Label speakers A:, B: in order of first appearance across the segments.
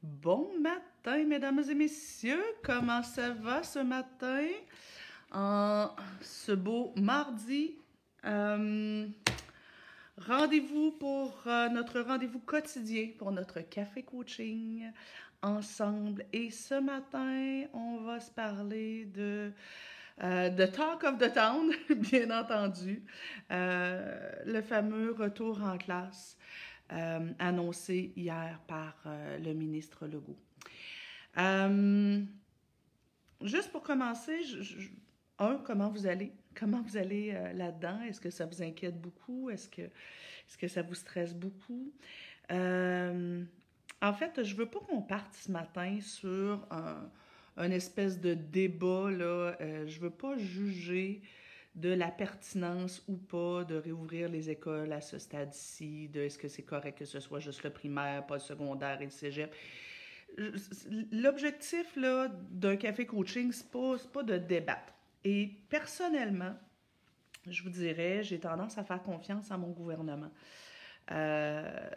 A: Bon matin, mesdames et messieurs. Comment ça va ce matin? En ce beau mardi. Euh, rendez-vous pour euh, notre rendez-vous quotidien pour notre café coaching ensemble. Et ce matin, on va se parler de euh, The Talk of the Town, bien entendu. le fameux retour en classe. Euh, annoncé hier par euh, le ministre Legault. Euh, juste pour commencer, un, comment vous allez? Comment vous allez là-dedans? Est-ce que ça vous inquiète beaucoup? Est-ce que, est que ça vous stresse beaucoup? en fait, je veux pas qu'on parte ce matin sur un, espèce de débat. Là. je veux pas juger de la pertinence ou pas de réouvrir les écoles à ce stade-ci, de est-ce que c'est correct que ce soit juste le primaire, pas le secondaire et le cégep. L'objectif d'un café coaching, c'est pas, pas de débattre. Et personnellement, je vous dirais, j'ai tendance à faire confiance à mon gouvernement. Euh,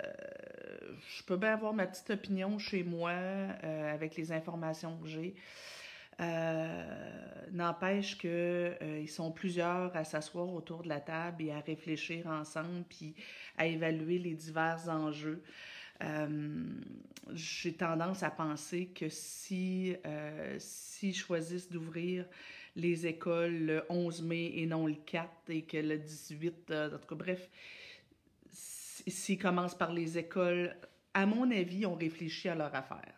A: je peux bien avoir ma petite opinion chez moi euh, avec les informations que j'ai. Euh, n'empêche qu'ils euh, sont plusieurs à s'asseoir autour de la table et à réfléchir ensemble, puis à évaluer les divers enjeux. Euh, j'ai tendance à penser que si s'ils choisissent d'ouvrir les écoles le 11 mai et non le 4 et que le 18, en tout cas, bref, s'ils commencent par les écoles, à mon avis, on réfléchit à leur affaire.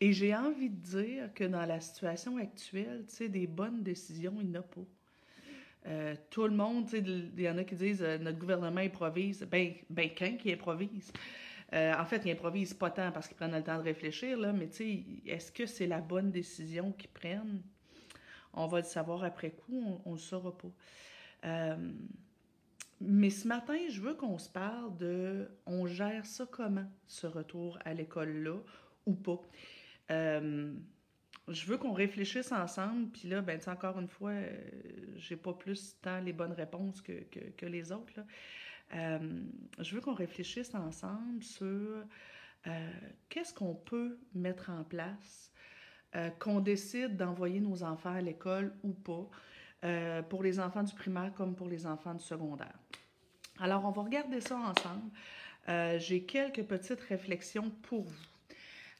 A: Et j'ai envie de dire que dans la situation actuelle, tu sais, des bonnes décisions, il n'y en a pas. Euh, tout le monde, tu sais, il y en a qui disent euh, notre gouvernement improvise. Ben, ben quand qui improvise? Euh, en fait, il improvise pas tant parce qu'ils prennent le temps de réfléchir, là, mais tu sais, est-ce que c'est la bonne décision qu'ils prennent? On va le savoir après coup, on ne le saura pas. mais ce matin, je veux qu'on se parle de on gère ça comment, ce retour à l'école-là, ou pas? Euh, je veux qu'on réfléchisse ensemble, puis là, ben, encore une fois, euh, j'ai pas plus tant les bonnes réponses que, que, les autres. Euh, je veux qu'on réfléchisse ensemble sur qu'est-ce qu'on peut mettre en place, qu'on décide d'envoyer nos enfants à l'école ou pas, pour les enfants du primaire comme pour les enfants du secondaire. Alors, on va regarder ça ensemble. j'ai quelques petites réflexions pour vous.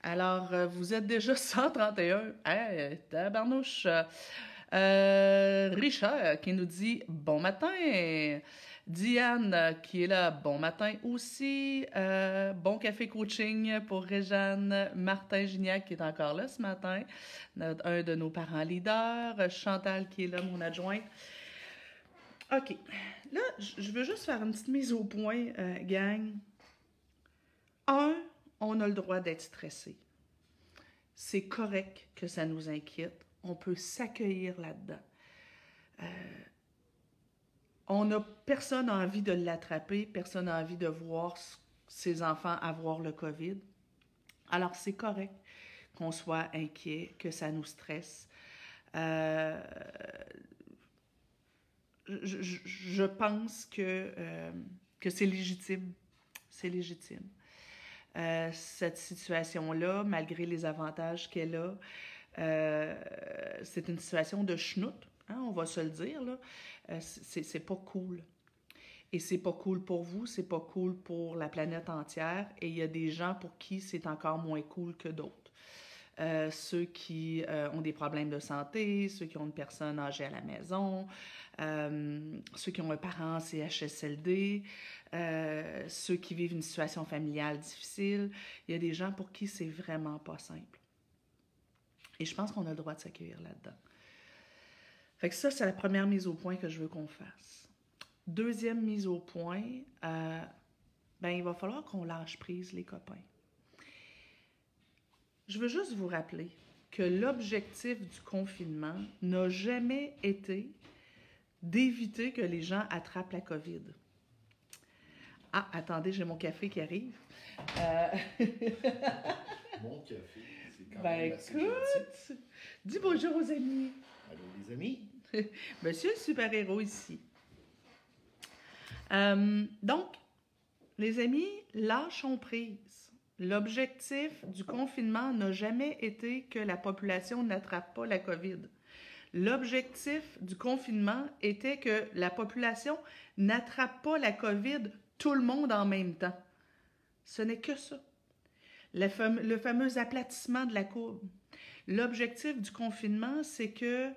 A: Alors, euh, vous êtes déjà 131. Hey, tabarnouche. Euh, Richard qui nous dit bon matin. Diane qui est là, bon matin aussi. Euh, bon café coaching pour Réjeanne. Martin Gignac qui est encore là ce matin, un de nos parents leaders. Chantal qui est là, mon adjointe. OK. Là, je veux juste faire une petite mise au point, gang. Un, on a le droit d'être stressé. C'est correct que ça nous inquiète. On peut s'accueillir là-dedans. Euh, on personne n'a envie de l'attraper, personne n'a envie de voir ses enfants avoir le COVID. Alors, c'est correct qu'on soit inquiet, que ça nous stresse. Euh, je, pense que, euh, que c'est légitime. C'est légitime. Euh, cette situation-là, malgré les avantages qu'elle a. Euh, c'est une situation de schnout, hein, on va se le dire. Là. Euh, c'est pas cool. Et c'est pas cool pour vous, c'est pas cool pour la planète entière. Et il y a des gens pour qui c'est encore moins cool que d'autres. Ceux qui ont des problèmes de santé, ceux qui ont une personne âgée à la maison, ceux qui ont un parent CHSLD, euh, ceux qui vivent une situation familiale difficile. Il y a des gens pour qui c'est vraiment pas simple. Et je pense qu'on a le droit de s'accueillir là-dedans. Fait que ça, c'est la première mise au point que je veux qu'on fasse. Deuxième mise au point, euh, ben, il va falloir qu'on lâche prise, les copains. Je veux juste vous rappeler que l'objectif du confinement n'a jamais été d'éviter que les gens attrapent la COVID. Ah, attendez, j'ai mon café qui arrive. Euh...
B: mon café, c'est quand
A: ben, écoute, dis bonjour aux amis.
B: Allô, les amis.
A: Monsieur le super-héros ici. Euh, donc, les amis, lâchons prise. L'objectif du confinement n'a jamais été que la population n'attrape pas la COVID. L'objectif du confinement était que la population n'attrape pas la COVID tout le monde en même temps. Ce n'est que ça. Le fameux, aplatissement de la courbe. L'objectif du confinement, c'est que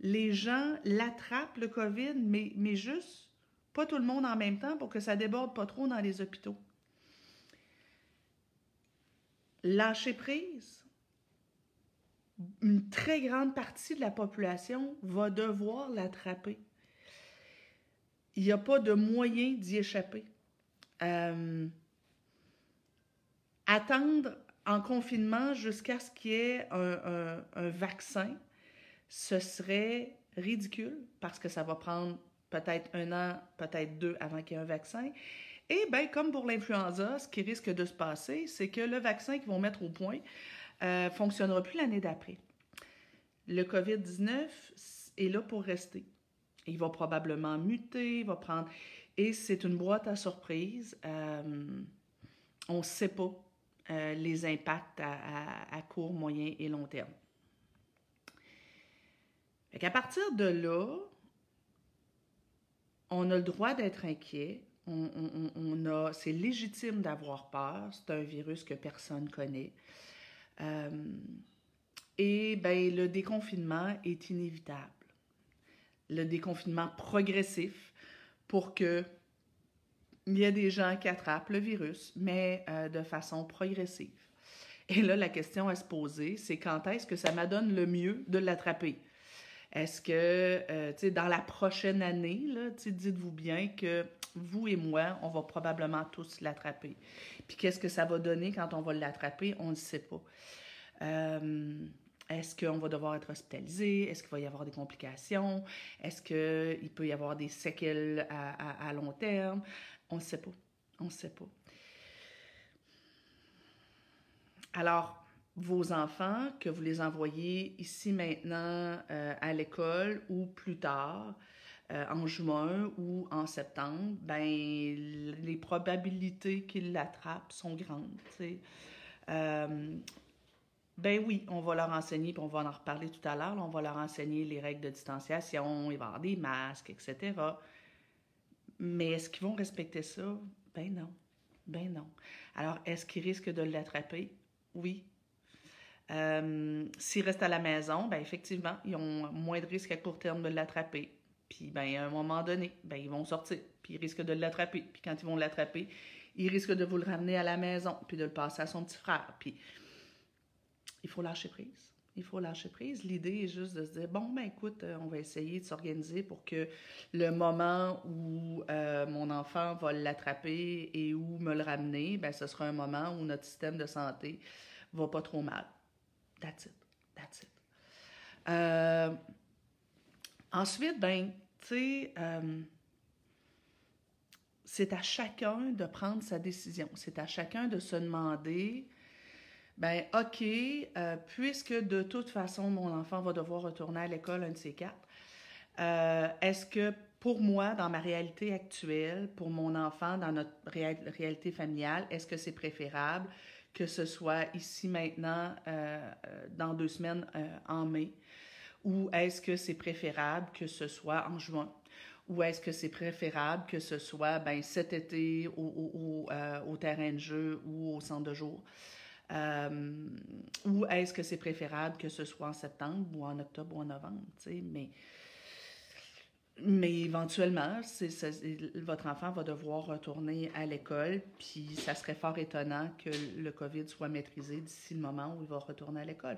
A: les gens l'attrapent, le COVID, mais, mais juste pas tout le monde en même temps pour que ça déborde pas trop dans les hôpitaux. Lâcher prise, une très grande partie de la population va devoir l'attraper. Il n'y a pas de moyen d'y échapper. Euh, attendre en confinement jusqu'à ce qu'il y ait un, un, vaccin, ce serait ridicule parce que ça va prendre peut-être un an, peut-être deux avant qu'il y ait un vaccin. Et bien, comme pour l'influenza, ce qui risque de se passer, c'est que le vaccin qu'ils vont mettre au point ne euh, fonctionnera plus l'année d'après. Le COVID-19 est là pour rester. Il va probablement muter, il va prendre... Et c'est une boîte à surprise. Euh, on ne sait pas euh, les impacts à, court, moyen et long terme. À partir de là, on a le droit d'être inquiet. On, a, c'est légitime d'avoir peur. C'est un virus que personne connaît. Euh, et ben, le déconfinement est inévitable. Le déconfinement progressif pour que il y a des gens qui attrapent le virus, mais euh, de façon progressive. Et là, la question à se poser, c'est quand est-ce que ça m'adonne le mieux de l'attraper? Est-ce que, euh, tu sais, dans la prochaine année, dites-vous bien que vous et moi, on va probablement tous l'attraper. Puis qu'est-ce que ça va donner quand on va l'attraper? On ne sait pas. Euh, est-ce qu'on va devoir être hospitalisé? Est-ce qu'il va y avoir des complications? Est-ce qu'il peut y avoir des séquelles à, long terme? On ne sait pas. On ne sait pas. Alors, vos enfants, que vous les envoyez ici maintenant euh, à l'école ou plus tard, euh, en juin ou en septembre, ben, les probabilités qu'ils l'attrapent sont grandes. Euh, ben oui, on va leur enseigner, puis on va en reparler tout à l'heure, on va leur enseigner les règles de distanciation, il va y avoir des masques, etc. Mais est-ce qu'ils vont respecter ça? Ben non. Ben non. Alors, est-ce qu'ils risquent de l'attraper? Oui, euh, s'ils restent à la maison, ben effectivement, ils ont moins de risques à court terme de l'attraper. Puis, ben, à un moment donné, ben, ils vont sortir, puis ils risquent de l'attraper. Puis quand ils vont l'attraper, ils risquent de vous le ramener à la maison, puis de le passer à son petit frère. Puis, il faut lâcher prise. Il faut lâcher prise. L'idée est juste de se dire, bon, ben écoute, euh, on va essayer de s'organiser pour que le moment où euh, mon enfant va l'attraper et où me le ramener, ben ce sera un moment où notre système de santé va pas trop mal. That's it. That's it. Euh, ensuite, ben, tu sais, euh, c'est à chacun de prendre sa décision. C'est à chacun de se demander, ben, OK, euh, puisque de toute façon, mon enfant va devoir retourner à l'école un de ces quatre, est-ce que pour moi, dans ma réalité actuelle, pour mon enfant, dans notre réalité familiale, est-ce que c'est préférable que ce soit ici maintenant, euh, euh, dans deux semaines euh, en mai, ou est-ce que c'est préférable que ce soit en juin? Ou est-ce que c'est préférable que ce soit ben, cet été au, au, terrain de jeu ou au centre de jour? ou est-ce que c'est préférable que ce soit en septembre ou en octobre ou en novembre? Mais mais éventuellement, votre enfant va devoir retourner à l'école, puis ça serait fort étonnant que le COVID soit maîtrisé d'ici le moment où il va retourner à l'école.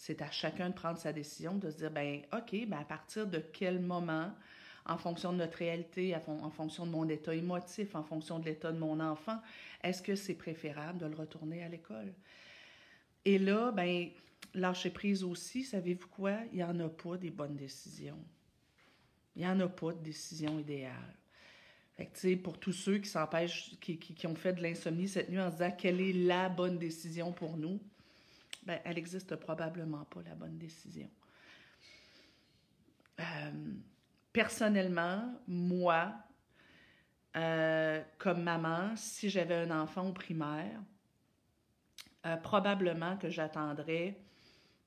A: C'est à chacun de prendre sa décision, de se dire, ben OK, ben à partir de quel moment, en fonction de notre réalité, en fonction de mon état émotif, en fonction de l'état de mon enfant, est-ce que c'est préférable de le retourner à l'école? Et là, ben lâcher prise aussi, savez-vous quoi? Il n'y en a pas des bonnes décisions. Il n'y en a pas de décision idéale. Fait pour tous ceux qui s'empêchent, qui, qui, ont fait de l'insomnie cette nuit en se disant quelle est la bonne décision pour nous, ben, elle n'existe probablement pas, la bonne décision. Euh, personnellement, moi, euh, comme maman, si j'avais un enfant au primaire, euh, probablement que j'attendrai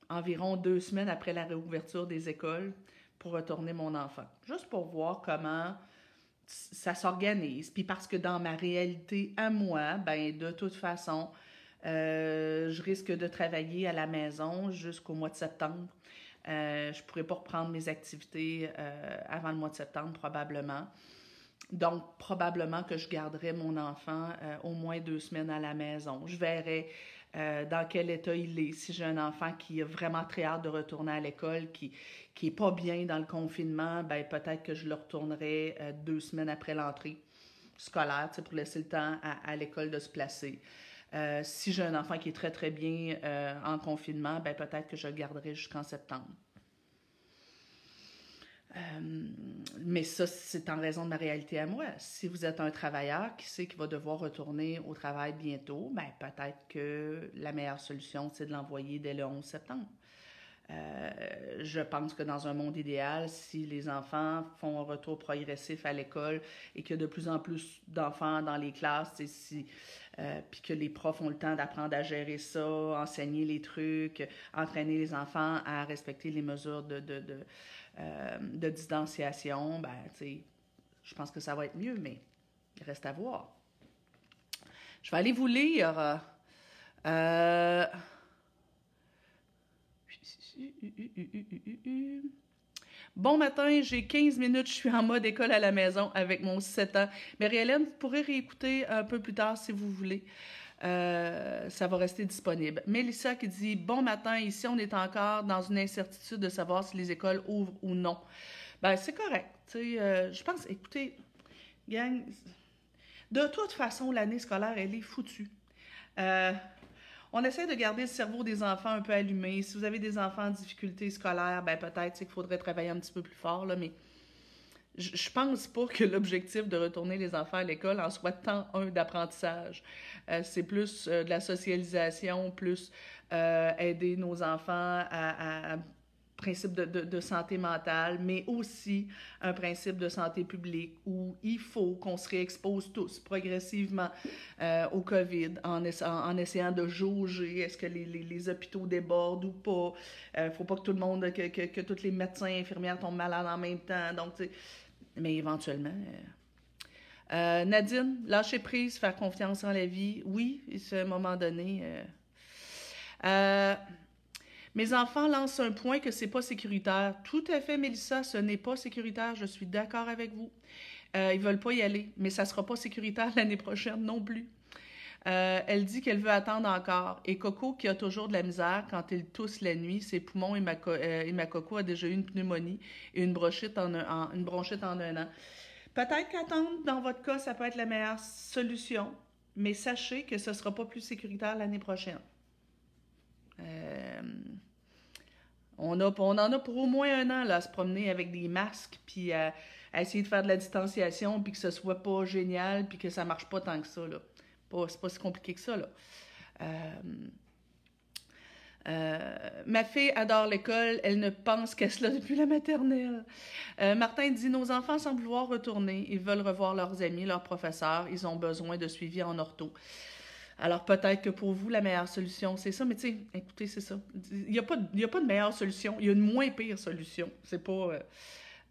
A: environ deux semaines après la réouverture des écoles pour retourner mon enfant. Juste pour voir comment ça s'organise. Puis parce que dans ma réalité à moi, ben de toute façon, euh, je risque de travailler à la maison jusqu'au mois de septembre. Euh, je ne pourrais pas reprendre mes activités euh, avant le mois de septembre, probablement. Donc, probablement que je garderai mon enfant au moins deux semaines à la maison. Je verrai dans quel état il est. Si j'ai un enfant qui a vraiment très hâte de retourner à l'école, qui n'est pas bien dans le confinement, ben, peut-être que je le retournerai deux semaines après l'entrée scolaire pour laisser le temps à l'école de se placer. Euh, si j'ai un enfant qui est très, très bien euh, en confinement, ben, peut-être que je le garderai jusqu'en septembre. Euh, mais ça, c'est en raison de ma réalité à moi. Si vous êtes un travailleur qui sait qu'il va devoir retourner au travail bientôt, ben, peut-être que la meilleure solution, c'est de l'envoyer dès le 11 septembre. Euh, je pense que dans un monde idéal, si les enfants font un retour progressif à l'école et qu'il y a de plus en plus d'enfants dans les classes, euh, puis que les profs ont le temps d'apprendre à gérer ça, enseigner les trucs, entraîner les enfants à respecter les mesures de, de, de, euh, de distanciation, ben, je pense que ça va être mieux, mais il reste à voir. Je vais aller vous lire. Bon matin, j'ai 15 minutes, je suis en mode école à la maison avec mon 7 ans. Marie-Hélène, vous pourrez réécouter un peu plus tard si vous voulez. Euh, ça va rester disponible. Mélissa qui dit Bon matin, ici on est encore dans une incertitude de savoir si les écoles ouvrent ou non. Ben, c'est correct. Euh, je pense, écoutez, gang, de toute façon, l'année scolaire, elle est foutue. Euh, on essaie de garder le cerveau des enfants un peu allumé. Si vous avez des enfants en difficulté scolaire, ben peut-être qu'il faudrait travailler un petit peu plus fort, là, mais je pense pas que l'objectif de retourner les enfants à l'école en soit tant un d'apprentissage. Euh, c'est plus euh, de la socialisation, plus euh, aider nos enfants à principe de, de, santé mentale, mais aussi un principe de santé publique où il faut qu'on se réexpose tous progressivement euh, au COVID en, en, essayant de jauger est-ce que les, les, hôpitaux débordent ou pas. Il euh, faut pas que tout le monde, que, que, que, tous les médecins et infirmières tombent malades en même temps. Donc, mais éventuellement. Euh, Nadine, lâcher prise, faire confiance en la vie. Oui, à un moment donné. Euh, mes enfants lancent un point que c'est pas sécuritaire. Tout à fait, Mélissa, ce n'est pas sécuritaire. Je suis d'accord avec vous. Euh, ils veulent pas y aller, mais ça sera pas sécuritaire l'année prochaine non plus. Euh, elle dit qu'elle veut attendre encore. Et Coco, qui a toujours de la misère quand il tousse la nuit, ses poumons et ma, euh, et ma Coco a déjà eu une pneumonie et une bronchite en un, une en un an. Peut-être qu'attendre, dans votre cas, ça peut être la meilleure solution, mais sachez que ce ne sera pas plus sécuritaire l'année prochaine. Euh, on, a, on en a pour au moins un an là, à se promener avec des masques, puis à, essayer de faire de la distanciation, puis que ce soit pas génial, puis que ça marche pas tant que ça. Là. Pas, c'est pas si compliqué que ça. Là. Euh, euh, ma fille adore l'école, elle ne pense qu'à cela depuis la maternelle. Martin dit Nos enfants semblent vouloir retourner, ils veulent revoir leurs amis, leurs professeurs, ils ont besoin de suivi en ortho. Alors peut-être que pour vous, la meilleure solution, c'est ça. Mais tu sais, écoutez, c'est ça. Il n'y a, pas, de meilleure solution. Il y a une moins pire solution. C'est pas... Euh,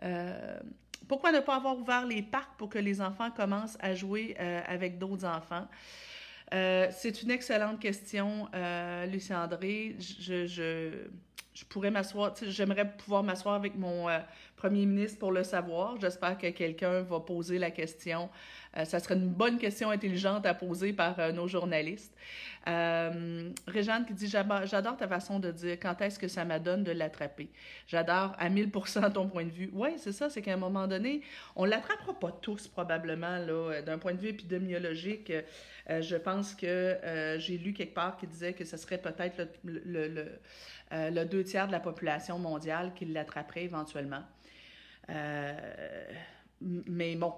A: euh, pourquoi ne pas avoir ouvert les parcs pour que les enfants commencent à jouer euh, avec d'autres enfants? c'est une excellente question, Lucie André. Je, je, je pourrais m'asseoir, j'aimerais pouvoir m'asseoir avec mon premier ministre pour le savoir. J'espère que quelqu'un va poser la question ça serait une bonne question intelligente à poser par euh, nos journalistes. Euh, Réjeanne qui dit J'adore ta façon de dire quand est-ce que ça m'adonne de l'attraper? J'adore à 1000% ton point de vue. Oui, c'est ça, c'est qu'à un moment donné, on l'attrapera pas tous probablement d'un point de vue épidémiologique. je pense que j'ai lu quelque part qui disait que ce serait peut-être le, deux tiers de la population mondiale qui l'attraperait éventuellement. Mais bon,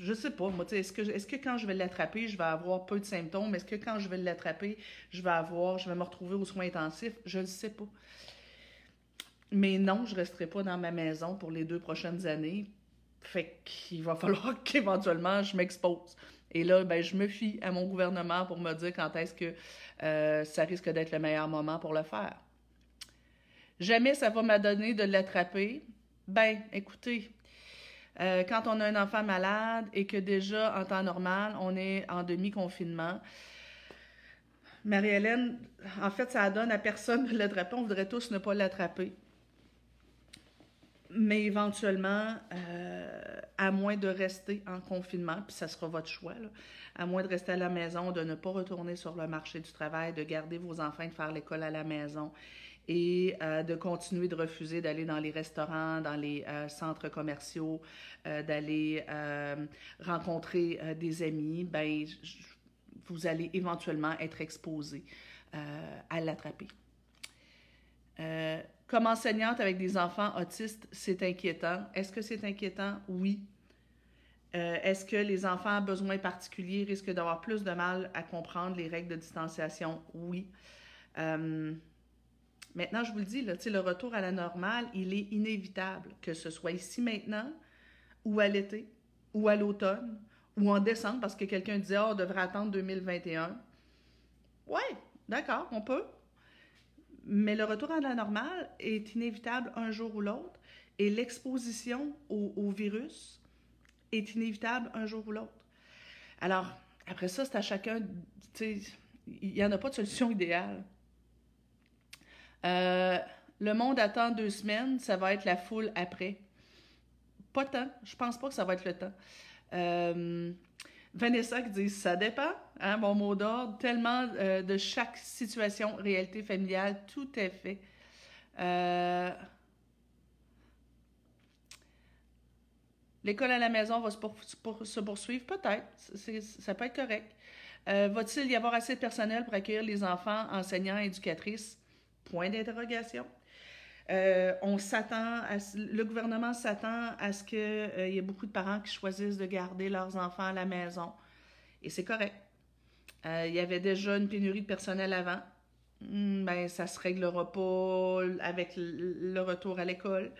A: je sais pas. Moi, est-ce que, est que quand je vais l'attraper, je vais avoir peu de symptômes? Est-ce que quand je vais l'attraper, je vais avoir, je vais me retrouver aux soins intensifs? Je ne sais pas. Mais non, je ne resterai pas dans ma maison pour les deux prochaines années. Fait qu'il va falloir qu'éventuellement je m'expose. Et là, ben, je me fie à mon gouvernement pour me dire quand est-ce que euh, ça risque d'être le meilleur moment pour le faire. Jamais ça va m'adonner de l'attraper. Ben, écoutez, euh, quand on a un enfant malade et que déjà, en temps normal, on est en demi-confinement, Marie-Hélène, en fait, ça donne à personne de l'attraper. On voudrait tous ne pas l'attraper. Mais éventuellement, euh, à moins de rester en confinement, puis ça sera votre choix, à moins de rester à la maison, de ne pas retourner sur le marché du travail, de garder vos enfants, de faire l'école à la maison et euh, de continuer de refuser d'aller dans les restaurants, dans les euh, centres commerciaux, d'aller rencontrer des amis, ben, vous allez éventuellement être exposé à l'attraper. Comme enseignante avec des enfants autistes, c'est inquiétant. Est-ce que c'est inquiétant? Oui. Euh, est-ce que les enfants à besoins particuliers risquent d'avoir plus de mal à comprendre les règles de distanciation? Oui. Euh, maintenant, je vous le dis, le retour à la normale, il est inévitable, que ce soit ici maintenant, ou à l'été, ou à l'automne, ou en décembre, parce que quelqu'un disait, oh, on devrait attendre 2021. Oui, d'accord, on peut. Mais le retour à la normale est inévitable un jour ou l'autre et l'exposition au, virus est inévitable un jour ou l'autre. Alors, après ça, c'est à chacun, il n'y en a pas de solution idéale. Euh, le monde attend deux semaines, ça va être la foule après. Pas tant, je pense pas que ça va être le temps. Euh, Vanessa qui dit ça dépend, hein, mon mot d'ordre, tellement euh, de chaque situation, réalité familiale, tout est fait. L'école à la maison va se, poursuivre, peut-être, ça peut être correct. Va-t-il y avoir assez de personnel pour accueillir les enfants, enseignants, éducatrices? Point d'interrogation. Euh, on s'attend, le gouvernement s'attend à ce qu'il euh, y ait beaucoup de parents qui choisissent de garder leurs enfants à la maison. Et c'est correct. Euh, il y avait déjà une pénurie de personnel avant. Hmm, ben, ça se réglera pas avec le retour à l'école.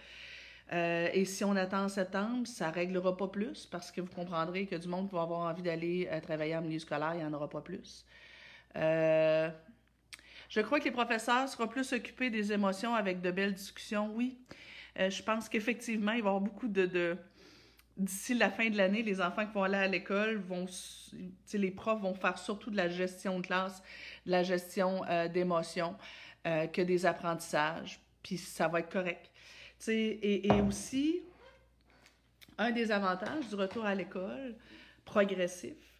A: et si on attend en septembre, ça ne réglera pas plus parce que vous comprendrez que du monde va avoir envie d'aller travailler en milieu scolaire, il n'y en aura pas plus. Je crois que les professeurs seront plus occupés des émotions avec de belles discussions, oui. Euh, je pense qu'effectivement, il va y avoir beaucoup de... D'ici la fin de l'année, les enfants qui vont aller à l'école vont, les profs vont faire surtout de la gestion de classe, de la gestion euh, d'émotions, euh, que des apprentissages. Puis ça va être correct. Et, et aussi, un des avantages du retour à l'école progressif,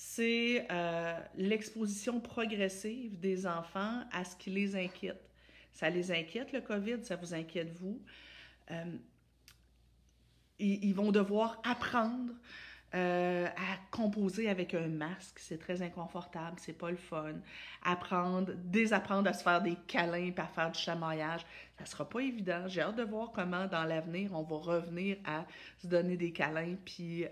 A: c'est euh, l'exposition progressive des enfants à ce qui les inquiète. Ça les inquiète, le COVID, ça vous inquiète, vous? Euh, ils, vont devoir apprendre euh, à composer avec un masque. C'est très inconfortable, c'est pas le fun. Apprendre, désapprendre à se faire des câlins, à faire du chamaillage, ça sera pas évident. J'ai hâte de voir comment, dans l'avenir, on va revenir à se donner des câlins, puis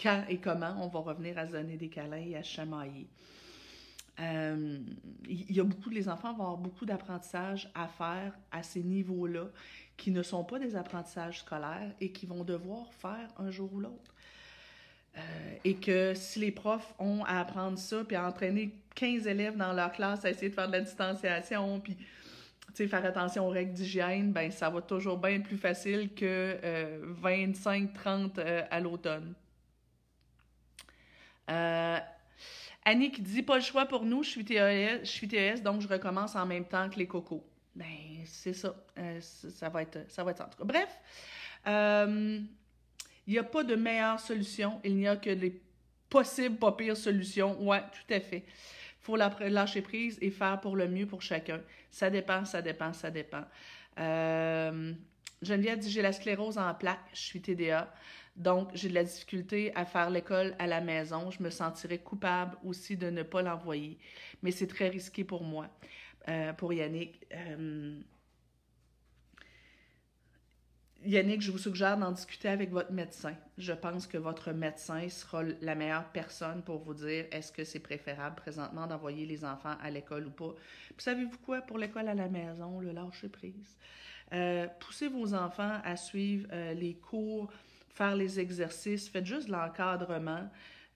A: quand et comment on va revenir à se donner des câlins et à se chamailler. Euh, y a beaucoup, les enfants vont avoir beaucoup d'apprentissage à faire à ces niveaux-là qui ne sont pas des apprentissages scolaires et qui vont devoir faire un jour ou l'autre. Euh, et que si les profs ont à apprendre ça, puis à entraîner 15 élèves dans leur classe à essayer de faire de la distanciation, puis faire attention aux règles d'hygiène, ben ça va toujours bien plus facile que 25-30 euh, à l'automne. Euh, Annie qui dit pas le choix pour nous, je suis TES, TES, donc je recommence en même temps que les cocos. Ben, c'est ça. Euh, ça va être ça. Va être En tout cas. Bref, euh, il n'y a pas de meilleure solution. Il n'y a que les possibles, pas pires solutions. Ouais, tout à fait. Il faut lâcher prise et faire pour le mieux pour chacun. Ça dépend, ça dépend, ça dépend. Euh, Geneviève dit j'ai la sclérose en plaques, je suis TDA. Donc, j'ai de la difficulté à faire l'école à la maison. Je me sentirais coupable aussi de ne pas l'envoyer. Mais c'est très risqué pour moi, euh, pour Yannick. Euh, Yannick, je vous suggère d'en discuter avec votre médecin. Je pense que votre médecin sera la meilleure personne pour vous dire est-ce que c'est préférable présentement d'envoyer les enfants à l'école ou pas. Puis savez-vous quoi? Pour l'école à la maison, le lâcher prise? Euh, poussez vos enfants à suivre les cours faire les exercices, faites juste l'encadrement.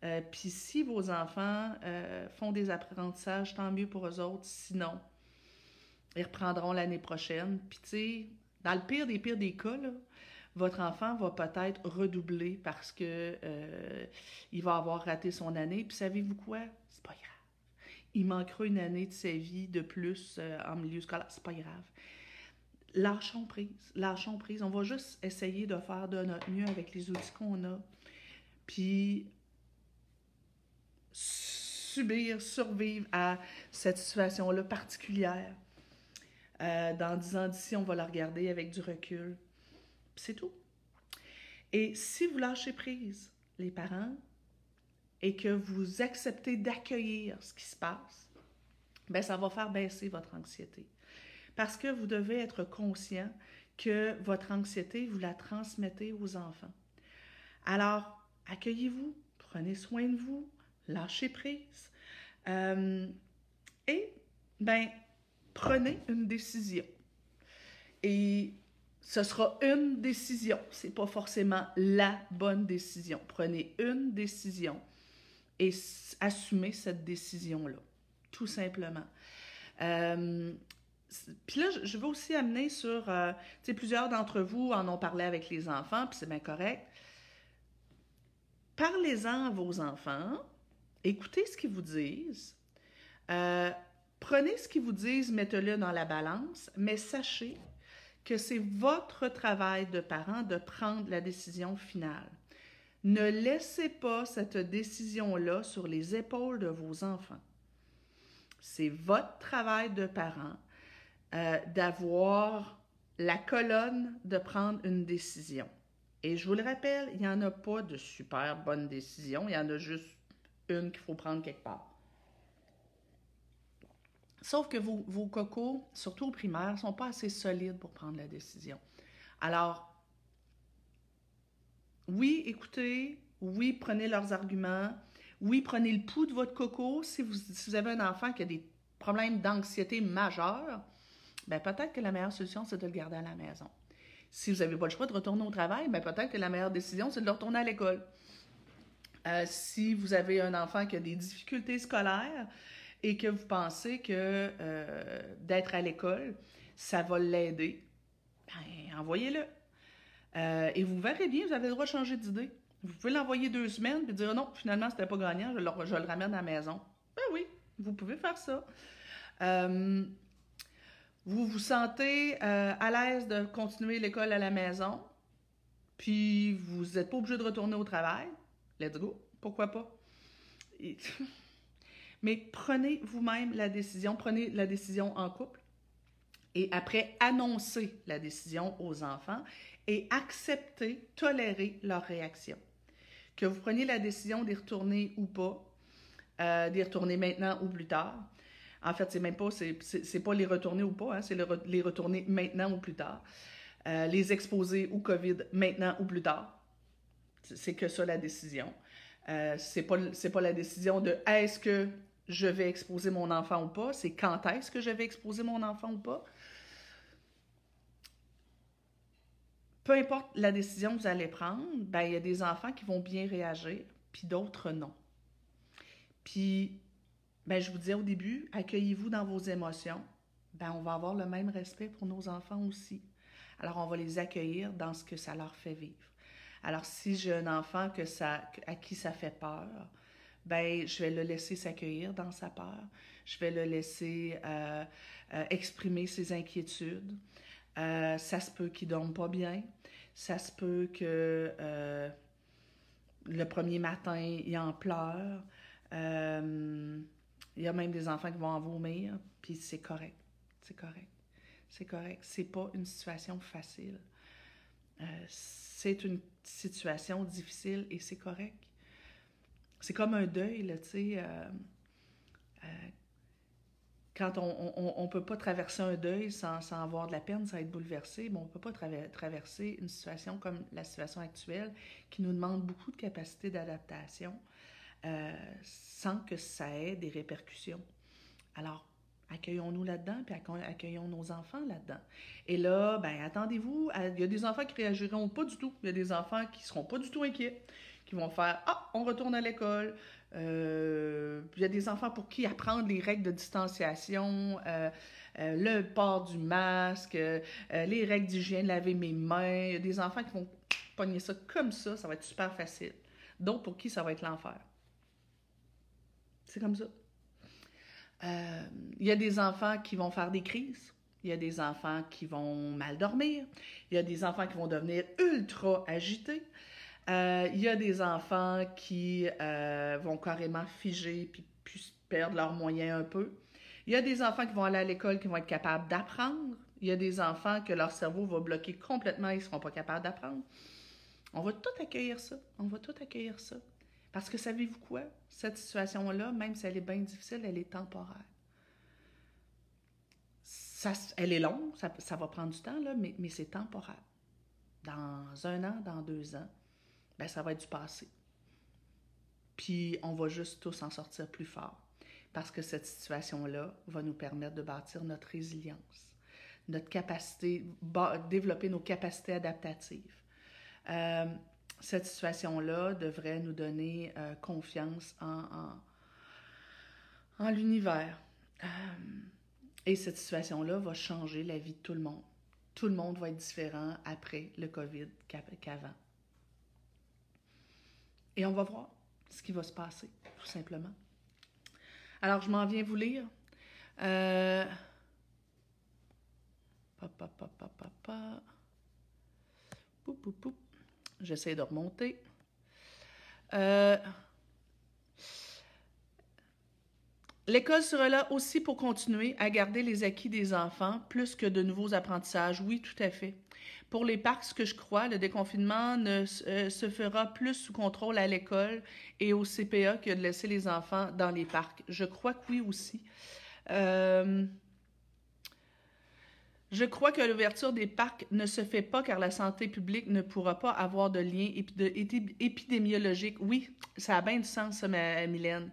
A: Euh, puis si vos enfants euh, font des apprentissages, tant mieux pour eux autres. Sinon, ils reprendront l'année prochaine. Puis tu sais, dans le pire des pires des cas, votre enfant va peut-être redoubler parce que euh, il va avoir raté son année. Puis savez-vous quoi? C'est pas grave. Il manquera une année de sa vie de plus en milieu scolaire. C'est pas grave. Lâchons prise. Lâchons prise. On va juste essayer de faire de notre mieux avec les outils qu'on a. Puis subir, survivre à cette situation-là particulière. Euh, dans dix ans d'ici, on va la regarder avec du recul. C'est tout. Et si vous lâchez prise, les parents, et que vous acceptez d'accueillir ce qui se passe, ben ça va faire baisser votre anxiété. Parce que vous devez être conscient que votre anxiété, vous la transmettez aux enfants. Alors, accueillez-vous, prenez soin de vous, lâchez prise. Euh, et, ben, prenez une décision. Et ce sera une décision. Ce n'est pas forcément la bonne décision. Prenez une décision et assumez cette décision-là, tout simplement. Euh, puis là, je veux aussi amener sur, euh, tu sais, plusieurs d'entre vous en ont parlé avec les enfants, puis c'est bien correct. Parlez-en à vos enfants, écoutez ce qu'ils vous disent, euh, prenez ce qu'ils vous disent, mettez-le dans la balance, mais sachez que c'est votre travail de parent de prendre la décision finale. Ne laissez pas cette décision-là sur les épaules de vos enfants. C'est votre travail de parent euh, d'avoir la colonne de prendre une décision. Et je vous le rappelle, il n'y en a pas de super bonne décision, il y en a juste une qu'il faut prendre quelque part. Sauf que vos, vos cocos, surtout au primaire, ne sont pas assez solides pour prendre la décision. Alors, oui, écoutez, oui, prenez leurs arguments, oui, prenez le pouls de votre coco. Si vous, si vous avez un enfant qui a des problèmes d'anxiété majeurs, ben peut-être que la meilleure solution, c'est de le garder à la maison. Si vous n'avez pas le choix de retourner au travail, ben peut-être que la meilleure décision, c'est de le retourner à l'école. Euh, si vous avez un enfant qui a des difficultés scolaires et que vous pensez que euh, d'être à l'école, ça va l'aider, ben, envoyez-le. Euh, et vous verrez bien, vous avez le droit de changer d'idée. Vous pouvez l'envoyer deux semaines et dire non, finalement, c'était pas gagnant, je le, ramène à la maison. Ben oui, vous pouvez faire ça. Vous vous sentez à l'aise de continuer l'école à la maison, puis vous n'êtes pas obligé de retourner au travail let's go, pourquoi pas? Mais prenez vous-même la décision, prenez la décision en couple et après annoncer la décision aux enfants et accepter, tolérer leur réaction. Que vous preniez la décision d'y retourner ou pas, euh, d'y retourner maintenant ou plus tard. En fait, c'est même pas, c'est pas les retourner ou pas, hein, c'est les retourner maintenant ou plus tard. Euh, les exposer au COVID maintenant ou plus tard. C'est que ça la décision. Euh, c'est pas pas la décision de est-ce que je vais exposer mon enfant ou pas, c'est quand est-ce que je vais exposer mon enfant ou pas. Peu importe la décision que vous allez prendre, ben il y a des enfants qui vont bien réagir, puis d'autres non. Puis ben je vous disais au début, accueillez-vous dans vos émotions. Ben on va avoir le même respect pour nos enfants aussi. Alors on va les accueillir dans ce que ça leur fait vivre. Alors, si j'ai un enfant que ça, à qui ça fait peur, ben, je vais le laisser s'accueillir dans sa peur. Je vais le laisser euh, euh, exprimer ses inquiétudes. Euh, ça se peut qu'il ne dorme pas bien. Ça se peut que le premier matin, il en pleure. Il y a même des enfants qui vont en vomir, puis c'est correct. C'est correct. C'est correct. C'est pas une situation facile c'est une situation difficile et c'est correct. C'est comme un deuil, tu sais. Euh, euh, quand on ne peut pas traverser un deuil sans, sans, avoir de la peine, sans être bouleversé, bon, on ne peut pas traverser une situation comme la situation actuelle qui nous demande beaucoup de capacité d'adaptation euh, sans que ça ait des répercussions. Alors, accueillons-nous là-dedans, puis accueillons nos enfants là-dedans. Et là, ben attendez-vous, il y a des enfants qui réagiront pas du tout. Il y a des enfants qui seront pas du tout inquiets, qui vont faire Ah, on retourne à l'école. Euh, il y a des enfants pour qui apprendre les règles de distanciation, euh, euh, le port du masque, les règles d'hygiène, laver mes mains. Il y a des enfants qui vont pogner ça comme ça, ça va être super facile. D'autres pour qui ça va être l'enfer? C'est comme ça. Il y a des enfants qui vont faire des crises. Il y a des enfants qui vont mal dormir. Il y a des enfants qui vont devenir ultra agités. Euh, il y a des enfants qui euh, vont carrément figer puis, puis perdre leurs moyens un peu. Il y a des enfants qui vont aller à l'école qui vont être capables d'apprendre. Il y a des enfants que leur cerveau va bloquer complètement ils ne seront pas capables d'apprendre. On va tout accueillir ça. On va tout accueillir ça. Parce que savez-vous quoi? Cette situation-là, même si elle est bien difficile, elle est temporaire elle est longue, ça, va prendre du temps, là, mais, mais c'est temporaire. Dans un an, dans deux ans, ben, ça va être du passé. Puis on va juste tous en sortir plus fort. Parce que cette situation-là va nous permettre de bâtir notre résilience, notre capacité, développer nos capacités adaptatives. Euh, cette situation-là devrait nous donner euh, confiance en, l'univers. Euh, et cette situation-là va changer la vie de tout le monde. Tout le monde va être différent après le COVID qu'avant. Et on va voir ce qui va se passer, tout simplement. Alors, je m'en viens vous lire. Euh... J'essaie de remonter. Euh... L'école sera là aussi pour continuer à garder les acquis des enfants plus que de nouveaux apprentissages. Oui, tout à fait. Pour les parcs, ce que je crois, le déconfinement ne, euh, se fera plus sous contrôle à l'école et au CPA que de laisser les enfants dans les parcs. Je crois que oui aussi. Euh, je crois que l'ouverture des parcs ne se fait pas car la santé publique ne pourra pas avoir de lien épidémiologique. Oui, ça a bien du sens, ça, Mylène.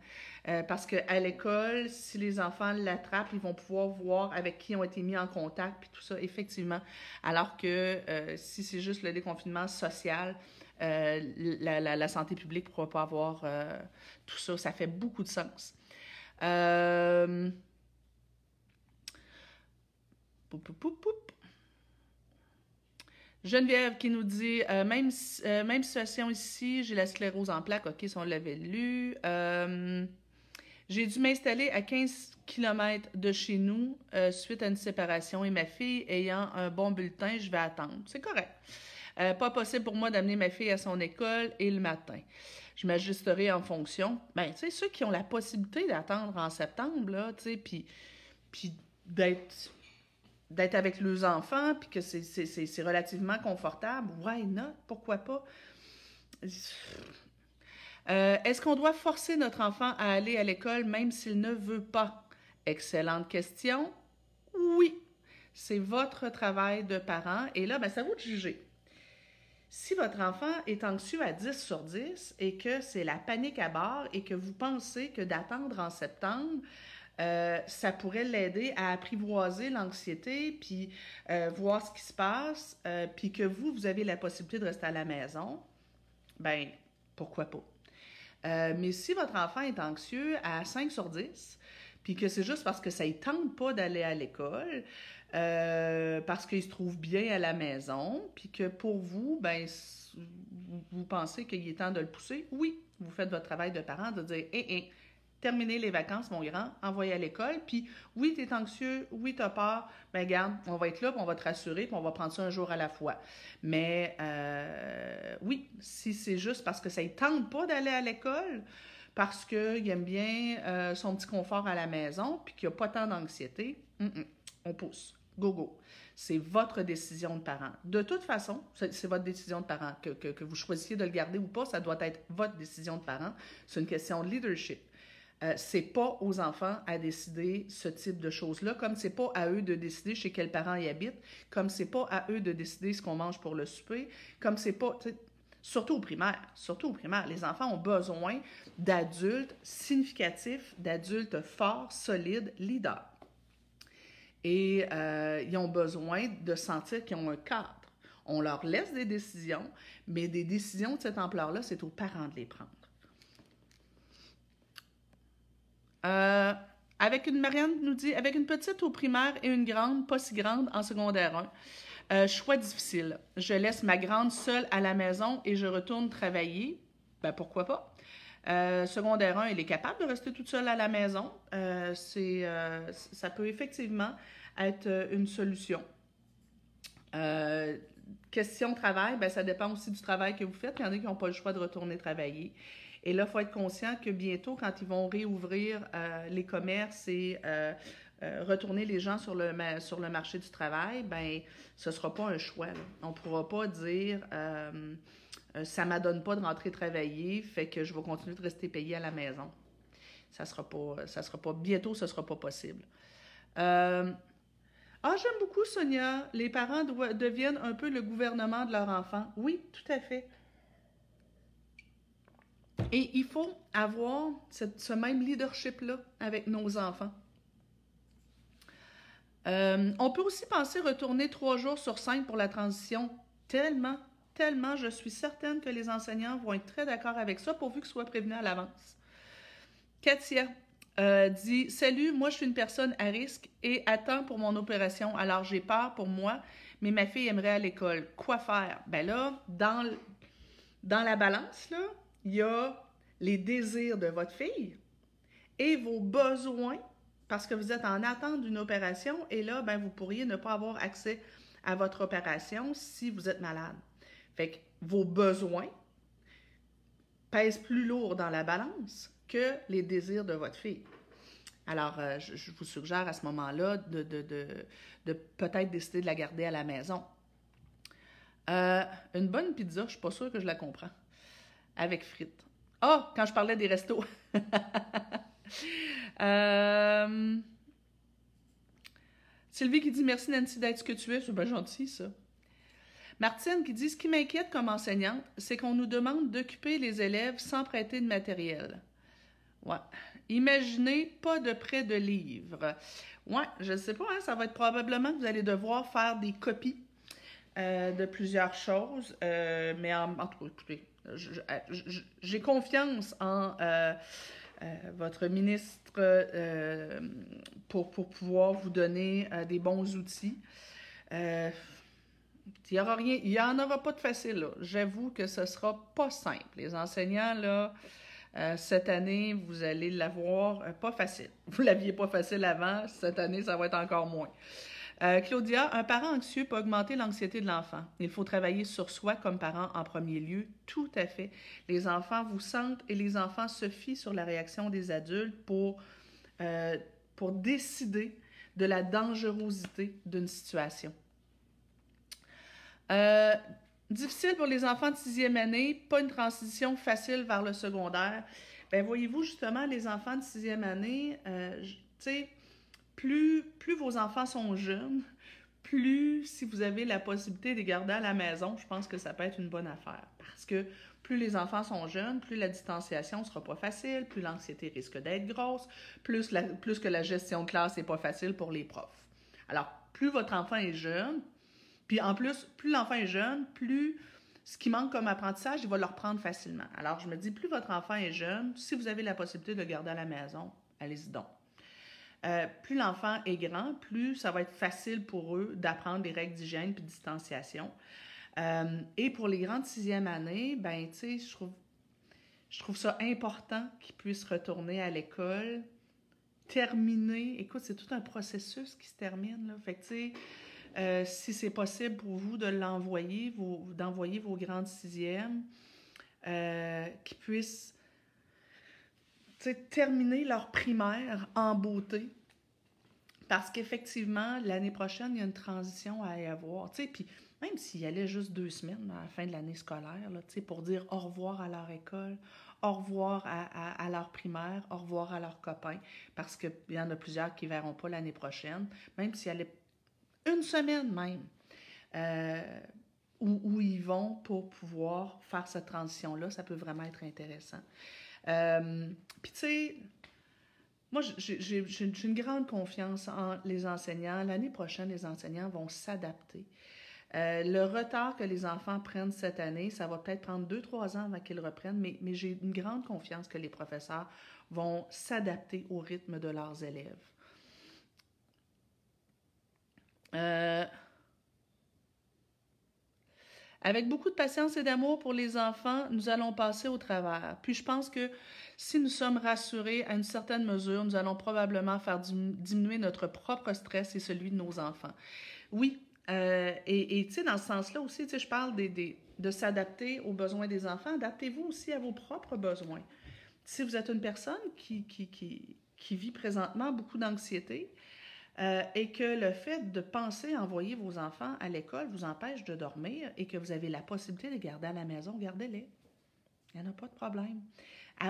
A: Euh, parce qu'à l'école, si les enfants l'attrapent, ils vont pouvoir voir avec qui ont été mis en contact, puis tout ça, effectivement. Alors que euh, si c'est juste le déconfinement social, euh, la, santé publique ne pourra pas avoir tout ça. Ça fait beaucoup de sens. Geneviève qui nous dit même, même situation ici, j'ai la sclérose en plaques. OK, si on l'avait lu. J'ai dû m'installer à 15 km de chez nous euh, suite à une séparation et ma fille ayant un bon bulletin, je vais attendre. C'est correct. Euh, pas possible pour moi d'amener ma fille à son école et le matin. Je m'ajusterai en fonction. Ben, tu sais, ceux qui ont la possibilité d'attendre en septembre, là, tu sais, puis d'être d'être avec leurs enfants, puis que c'est relativement confortable, why not? Pourquoi pas? Euh, est-ce qu'on doit forcer notre enfant à aller à l'école même s'il ne veut pas? Excellente question. Oui, c'est votre travail de parent et là, ben, ça vous de juger. Si votre enfant est anxieux à 10 sur 10 et que c'est la panique à bord et que vous pensez que d'attendre en septembre, euh, ça pourrait l'aider à apprivoiser l'anxiété, puis euh, voir ce qui se passe, puis que vous, vous avez la possibilité de rester à la maison, ben pourquoi pas? Euh, mais si votre enfant est anxieux à 5 sur 10, puis que c'est juste parce que ça ne tente pas d'aller à l'école, euh, parce qu'il se trouve bien à la maison, puis que pour vous, ben, vous, pensez qu'il est temps de le pousser, oui, vous faites votre travail de parent de dire, hé, hé, terminer les vacances, mon grand, envoyer à l'école. Puis oui, tu es anxieux, oui, tu as peur, mais ben, garde, on va être là, puis on va te rassurer, puis on va prendre ça un jour à la fois. Mais euh, oui, si c'est juste parce que ça ne tente pas d'aller à l'école, parce qu'il aime bien euh, son petit confort à la maison, puis qu'il n'y a pas tant d'anxiété, on pousse. Go, go. C'est votre décision de parent. De toute façon, c'est votre décision de parent. Que, que, vous choisissiez de le garder ou pas, ça doit être votre décision de parent. C'est une question de leadership. Euh, c'est pas aux enfants à décider ce type de choses-là, comme c'est pas à eux de décider chez quels parents ils habitent, comme c'est pas à eux de décider ce qu'on mange pour le souper, comme c'est pas surtout au primaire, surtout au primaire, les enfants ont besoin d'adultes significatifs, d'adultes forts, solides, leaders. Et euh, ils ont besoin de sentir qu'ils ont un cadre. On leur laisse des décisions, mais des décisions de cette ampleur-là, c'est aux parents de les prendre. Euh, avec une, Marianne nous dit, avec une petite au primaire et une grande, pas si grande, en secondaire 1. Euh, choix difficile. Je laisse ma grande seule à la maison et je retourne travailler. Ben pourquoi pas? Euh, secondaire 1, elle est capable de rester toute seule à la maison. C'est, ça peut effectivement être une solution. question travail, ben, ça dépend aussi du travail que vous faites. Il y en a qui n'ont pas le choix de retourner travailler. Et là, il faut être conscient que bientôt, quand ils vont réouvrir les commerces et retourner les gens sur le, sur le marché du travail, ben, ce ne sera pas un choix. On ne pourra pas dire ça euh, ça m'adonne pas de rentrer travailler, fait que je vais continuer de rester payé à la maison. Ça sera pas, ça sera pas, bientôt, ce sera pas possible. Euh, ah, j'aime beaucoup, Sonia. Les parents deviennent un peu le gouvernement de leur enfant. Oui, tout à fait. Et il faut avoir ce même leadership-là avec nos enfants. Euh, on peut aussi penser retourner trois jours sur cinq pour la transition. Tellement, tellement, je suis certaine que les enseignants vont être très d'accord avec ça, pourvu que ce soit prévenu à l'avance. Katia euh, dit Salut, moi je suis une personne à risque et attends pour mon opération. Alors j'ai peur pour moi, mais ma fille aimerait à l'école. Quoi faire? Ben là, dans, dans la balance, là, il y a les désirs de votre fille et vos besoins parce que vous êtes en attente d'une opération et là, ben, vous pourriez ne pas avoir accès à votre opération si vous êtes malade. Fait que vos besoins pèsent plus lourd dans la balance que les désirs de votre fille. Alors, euh, je, vous suggère à ce moment-là de, de, peut-être décider de la garder à la maison. Euh, une bonne pizza, je ne suis pas sûre que je la comprends. Avec frites. Ah, quand je parlais des restos. Euh, Sylvie qui dit merci Nancy d'être ce que tu es, c'est bien gentil ça. Martine qui dit Ce qui m'inquiète comme enseignante, c'est qu'on nous demande d'occuper les élèves sans prêter de matériel. Ouais. Imaginez pas de prêt de livres. Ouais, je ne sais pas, hein, ça va être probablement que vous allez devoir faire des copies euh, de plusieurs choses. Euh, mais en, tout cas, j'ai confiance en euh, votre ministre pour, pour, pouvoir vous donner des bons outils. Il n'y en aura pas de facile. J'avoue que ce ne sera pas simple. Les enseignants, là, euh, cette année, vous allez l'avoir euh, pas facile. Vous ne l'aviez pas facile avant, cette année, ça va être encore moins. Euh, Claudia, un parent anxieux peut augmenter l'anxiété de l'enfant. Il faut travailler sur soi comme parent en premier lieu. Tout à fait. Les enfants vous sentent et les enfants se fient sur la réaction des adultes pour, pour décider de la dangerosité d'une situation. Euh, difficile pour les enfants de sixième année, pas une transition facile vers le secondaire. Ben voyez-vous, justement, les enfants de sixième année, euh, tu sais, plus, vos enfants sont jeunes, plus si vous avez la possibilité de les garder à la maison, je pense que ça peut être une bonne affaire. Parce que plus les enfants sont jeunes, plus la distanciation ne sera pas facile, plus l'anxiété risque d'être grosse, plus, que la gestion de classe n'est pas facile pour les profs. Alors, plus votre enfant est jeune, puis en plus, plus l'enfant est jeune, plus ce qui manque comme apprentissage, il va le reprendre facilement. Alors je me dis, plus votre enfant est jeune, si vous avez la possibilité de garder à la maison, allez-y donc. Euh, plus l'enfant est grand, plus ça va être facile pour eux d'apprendre des règles d'hygiène puis de distanciation. Euh, et pour les grandes sixième années, ben, tu sais, je trouve, je trouve ça important qu'ils puissent retourner à l'école, terminer. Écoute, c'est tout un processus qui se termine, là. Fait tu sais, euh, si c'est possible pour vous de l'envoyer, d'envoyer vos grandes sixièmes, euh, qui puissent terminer leur primaire en beauté. Parce qu'effectivement, l'année prochaine, il y a une transition à y avoir. Puis même s'il y allait juste deux semaines à la fin de l'année scolaire, là, pour dire au revoir à leur école, au revoir à, leur primaire, au revoir à leurs copains, parce qu'il y en a plusieurs qui ne verront pas l'année prochaine, même s'il allait une semaine même, euh, où, ils vont pour pouvoir faire cette transition-là. Ça peut vraiment être intéressant. Euh, puis, tu sais, moi, j'ai une grande confiance en les enseignants. L'année prochaine, les enseignants vont s'adapter. Euh, le retard que les enfants prennent cette année, ça va peut-être prendre deux, trois ans avant qu'ils reprennent, mais, mais j'ai une grande confiance que les professeurs vont s'adapter au rythme de leurs élèves. Euh, avec beaucoup de patience et d'amour pour les enfants, nous allons passer au travers. Puis je pense que si nous sommes rassurés à une certaine mesure, nous allons probablement faire diminuer notre propre stress et celui de nos enfants. Oui, euh, et tu sais, dans ce sens-là aussi, tu sais, je parle des, de s'adapter aux besoins des enfants. Adaptez-vous aussi à vos propres besoins. Si vous êtes une personne qui, qui, qui, qui vit présentement beaucoup d'anxiété, euh, et que le fait de penser à envoyer vos enfants à l'école vous empêche de dormir et que vous avez la possibilité de les garder à la maison, gardez-les. Il n'y en a pas de problème.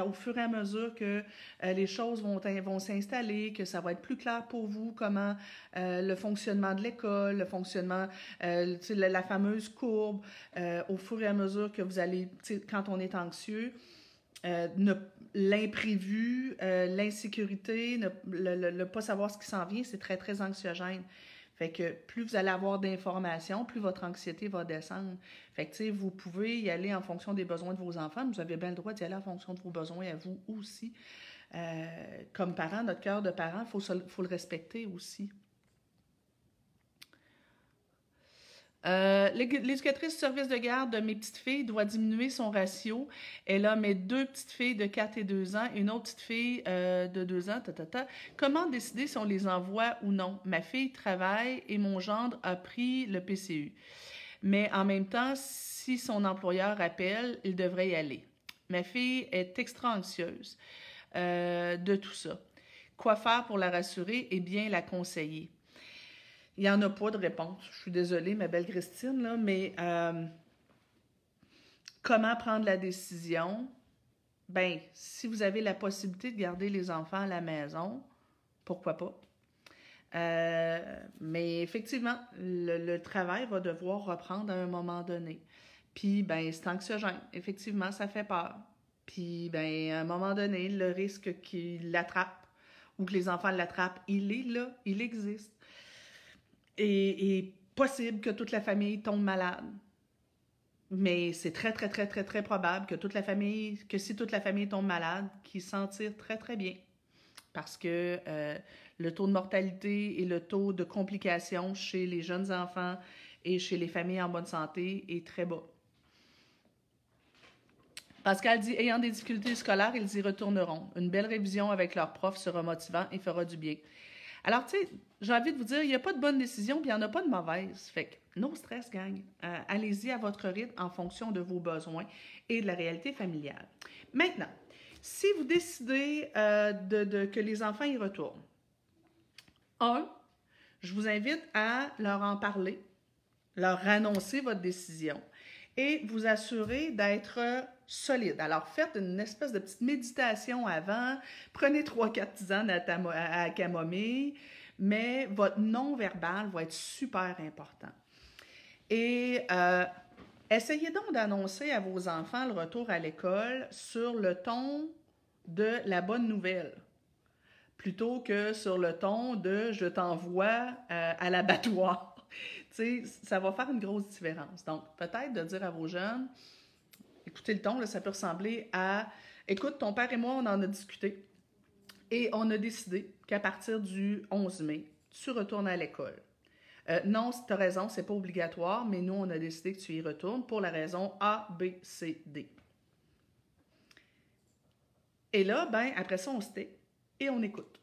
A: au fur et à mesure que euh, les choses vont, vont s'installer, que ça va être plus clair pour vous comment euh, le fonctionnement de l'école, le fonctionnement, la, la, fameuse courbe, au fur et à mesure que vous allez, quand on est anxieux, ne, l'imprévu, euh, l'insécurité, ne, pas savoir ce qui s'en vient, c'est très, très anxiogène. Fait que plus vous allez avoir d'informations, plus votre anxiété va descendre. Fait que, tu sais, vous pouvez y aller en fonction des besoins de vos enfants, vous avez bien le droit d'y aller en fonction de vos besoins à vous aussi. Euh, comme parent, notre cœur de parent, il faut le respecter aussi. Euh, l'éducatrice du service de garde de mes petites filles doit diminuer son ratio. Elle a mes deux petites filles de 4 et 2 ans une autre petite fille euh, de 2 ans. Comment décider si on les envoie ou non? Ma fille travaille et mon gendre a pris le PCU. Mais en même temps, si son employeur appelle, il devrait y aller. Ma fille est extra anxieuse euh, de tout ça. Quoi faire pour la rassurer et bien la conseiller? Il n'y en a pas de réponse. Je suis désolée, ma belle Christine, là, mais euh, comment prendre la décision? Ben, si vous avez la possibilité de garder les enfants à la maison, pourquoi pas? Euh, mais effectivement, le, travail va devoir reprendre à un moment donné. Puis, ben, c'est anxiogène. Effectivement, ça fait peur. Puis, ben, à un moment donné, le risque qu'il l'attrape ou que les enfants l'attrapent, il est là, il existe est, possible que toute la famille tombe malade. Mais c'est très, très, très, très, très probable que toute la famille, si toute la famille tombe malade, qu'ils s'en tirent très, très bien. Parce que euh, le taux de mortalité et le taux de complications chez les jeunes enfants et chez les familles en bonne santé est très bas. Pascal dit Ayant des difficultés scolaires, ils y retourneront. Une belle révision avec leur prof sera motivant et fera du bien. Alors, tu sais, j'ai envie de vous dire, il n'y a pas de bonne décision, puis il n'y en a pas de mauvaise. Fait que, no stress, gang. Euh, allez-y à votre rythme en fonction de vos besoins et de la réalité familiale. Maintenant, si vous décidez euh, de, que les enfants y retournent, un, je vous invite à leur en parler, leur annoncer votre décision et vous assurer d'être solide. Alors, faites une espèce de petite méditation avant, prenez trois, quatre tisanes à, à, camomille, mais votre non-verbal va être super important. Et euh, essayez donc d'annoncer à vos enfants le retour à l'école sur le ton de la bonne nouvelle, plutôt que sur le ton de je t'envoie euh, à l'abattoir. ça va faire une grosse différence. Donc, peut-être de dire à vos jeunes, écoutez le ton, ça peut ressembler à Écoute, ton père et moi, on en a discuté et on a décidé qu'à partir du 11 mai, tu retournes à l'école. Euh, non, tu as raison, c'est pas obligatoire, mais nous, on a décidé que tu y retournes pour la raison A, B, C, D. Et là, ben, après ça, on se tait et on écoute.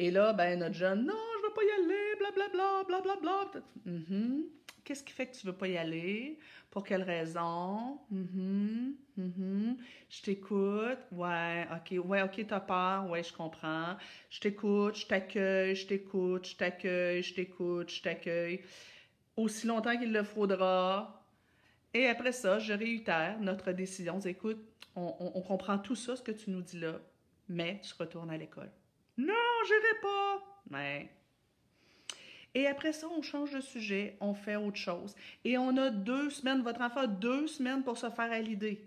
A: Et là, ben, notre jeune, non, je veux pas y aller, blablabla, blablabla. Bla, bla. mm Qu'est-ce qui fait que tu veux pas y aller? Pour quelle raison? Mm Je t'écoute. Ouais, ok. Ouais, ok, t'as peur. Ouais, je comprends. Je t'écoute, je t'accueille, je t'écoute, je t'accueille, je t'écoute, je t'accueille. Aussi longtemps qu'il le faudra. Et après ça, je réitère notre décision. Écoute, on, on comprend tout ça, ce que tu nous dis là, mais tu retournes à l'école. Non, j'irai pas. Mais et après ça, on change de sujet, on fait autre chose. Et on a deux semaines, votre enfant a deux semaines pour se faire à l'idée.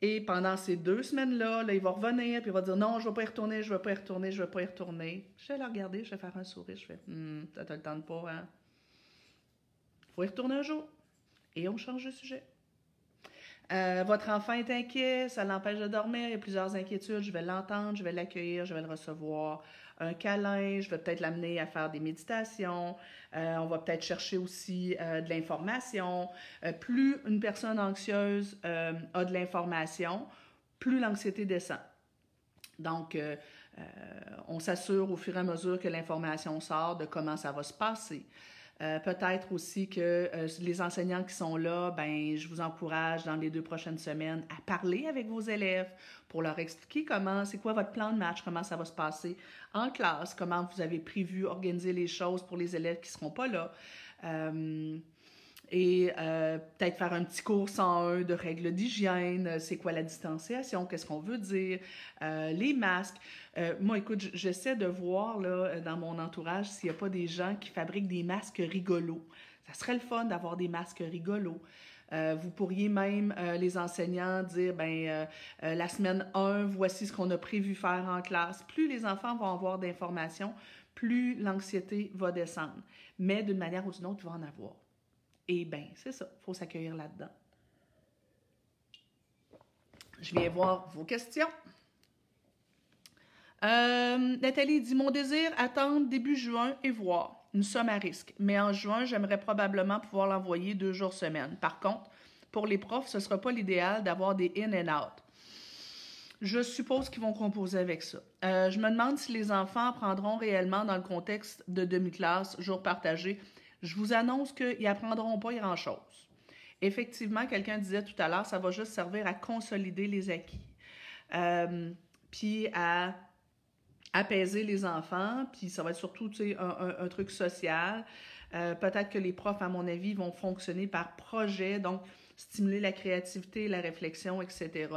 A: Et pendant ces deux semaines-là, là, il va revenir, puis il va dire non, je ne vais pas y retourner, je ne vais pas y retourner, je ne vais pas y retourner. Je vais le regarder, je vais faire un sourire, je fais hum, ça te le tente pas, hein? faut y retourner un jour. Et on change de sujet. Euh, votre enfant est inquiet, ça l'empêche de dormir, il y a plusieurs inquiétudes, je vais l'entendre, je vais l'accueillir, je vais le recevoir. Un câlin, je vais peut-être l'amener à faire des méditations, euh, on va peut-être chercher aussi euh, de l'information. plus une personne anxieuse a de l'information, plus l'anxiété descend. Donc, on s'assure au fur et à mesure que l'information sort de comment ça va se passer. Euh, peut-être aussi que euh, les enseignants qui sont là, ben, je vous encourage dans les deux prochaines semaines à parler avec vos élèves pour leur expliquer comment, c'est quoi votre plan de match, comment ça va se passer en classe, comment vous avez prévu organiser les choses pour les élèves qui ne seront pas là. Euh, et euh, peut-être faire un petit cours 101 de règles d'hygiène, euh, c'est quoi la distanciation, qu'est-ce qu'on veut dire, euh, les masques. moi, écoute, j'essaie de voir là, dans mon entourage s'il n'y a pas des gens qui fabriquent des masques rigolos. Ça serait le fun d'avoir des masques rigolos. vous pourriez même, les enseignants, dire, ben la semaine 1, voici ce qu'on a prévu faire en classe. Plus les enfants vont avoir d'informations, plus l'anxiété va descendre. Mais d'une manière ou d'une autre, ils vont en avoir. Et bien, c'est ça, il faut s'accueillir là-dedans. Je viens voir vos questions. Euh, Nathalie dit Mon désir, attendre début juin et voir. Nous sommes à risque. Mais en juin, j'aimerais probablement pouvoir l'envoyer deux jours semaine. Par contre, pour les profs, ce ne sera pas l'idéal d'avoir des in and out. Je suppose qu'ils vont composer avec ça. Euh, je me demande si les enfants prendront réellement dans le contexte de demi-classe, jour partagé, je vous annonce qu'ils n'apprendront pas grand-chose. Effectivement, quelqu'un disait tout à l'heure, ça va juste servir à consolider les acquis, euh, puis à apaiser les enfants, puis ça va être surtout un, truc social. Euh, peut-être que les profs, à mon avis, vont fonctionner par projet, donc stimuler la créativité, la réflexion, etc.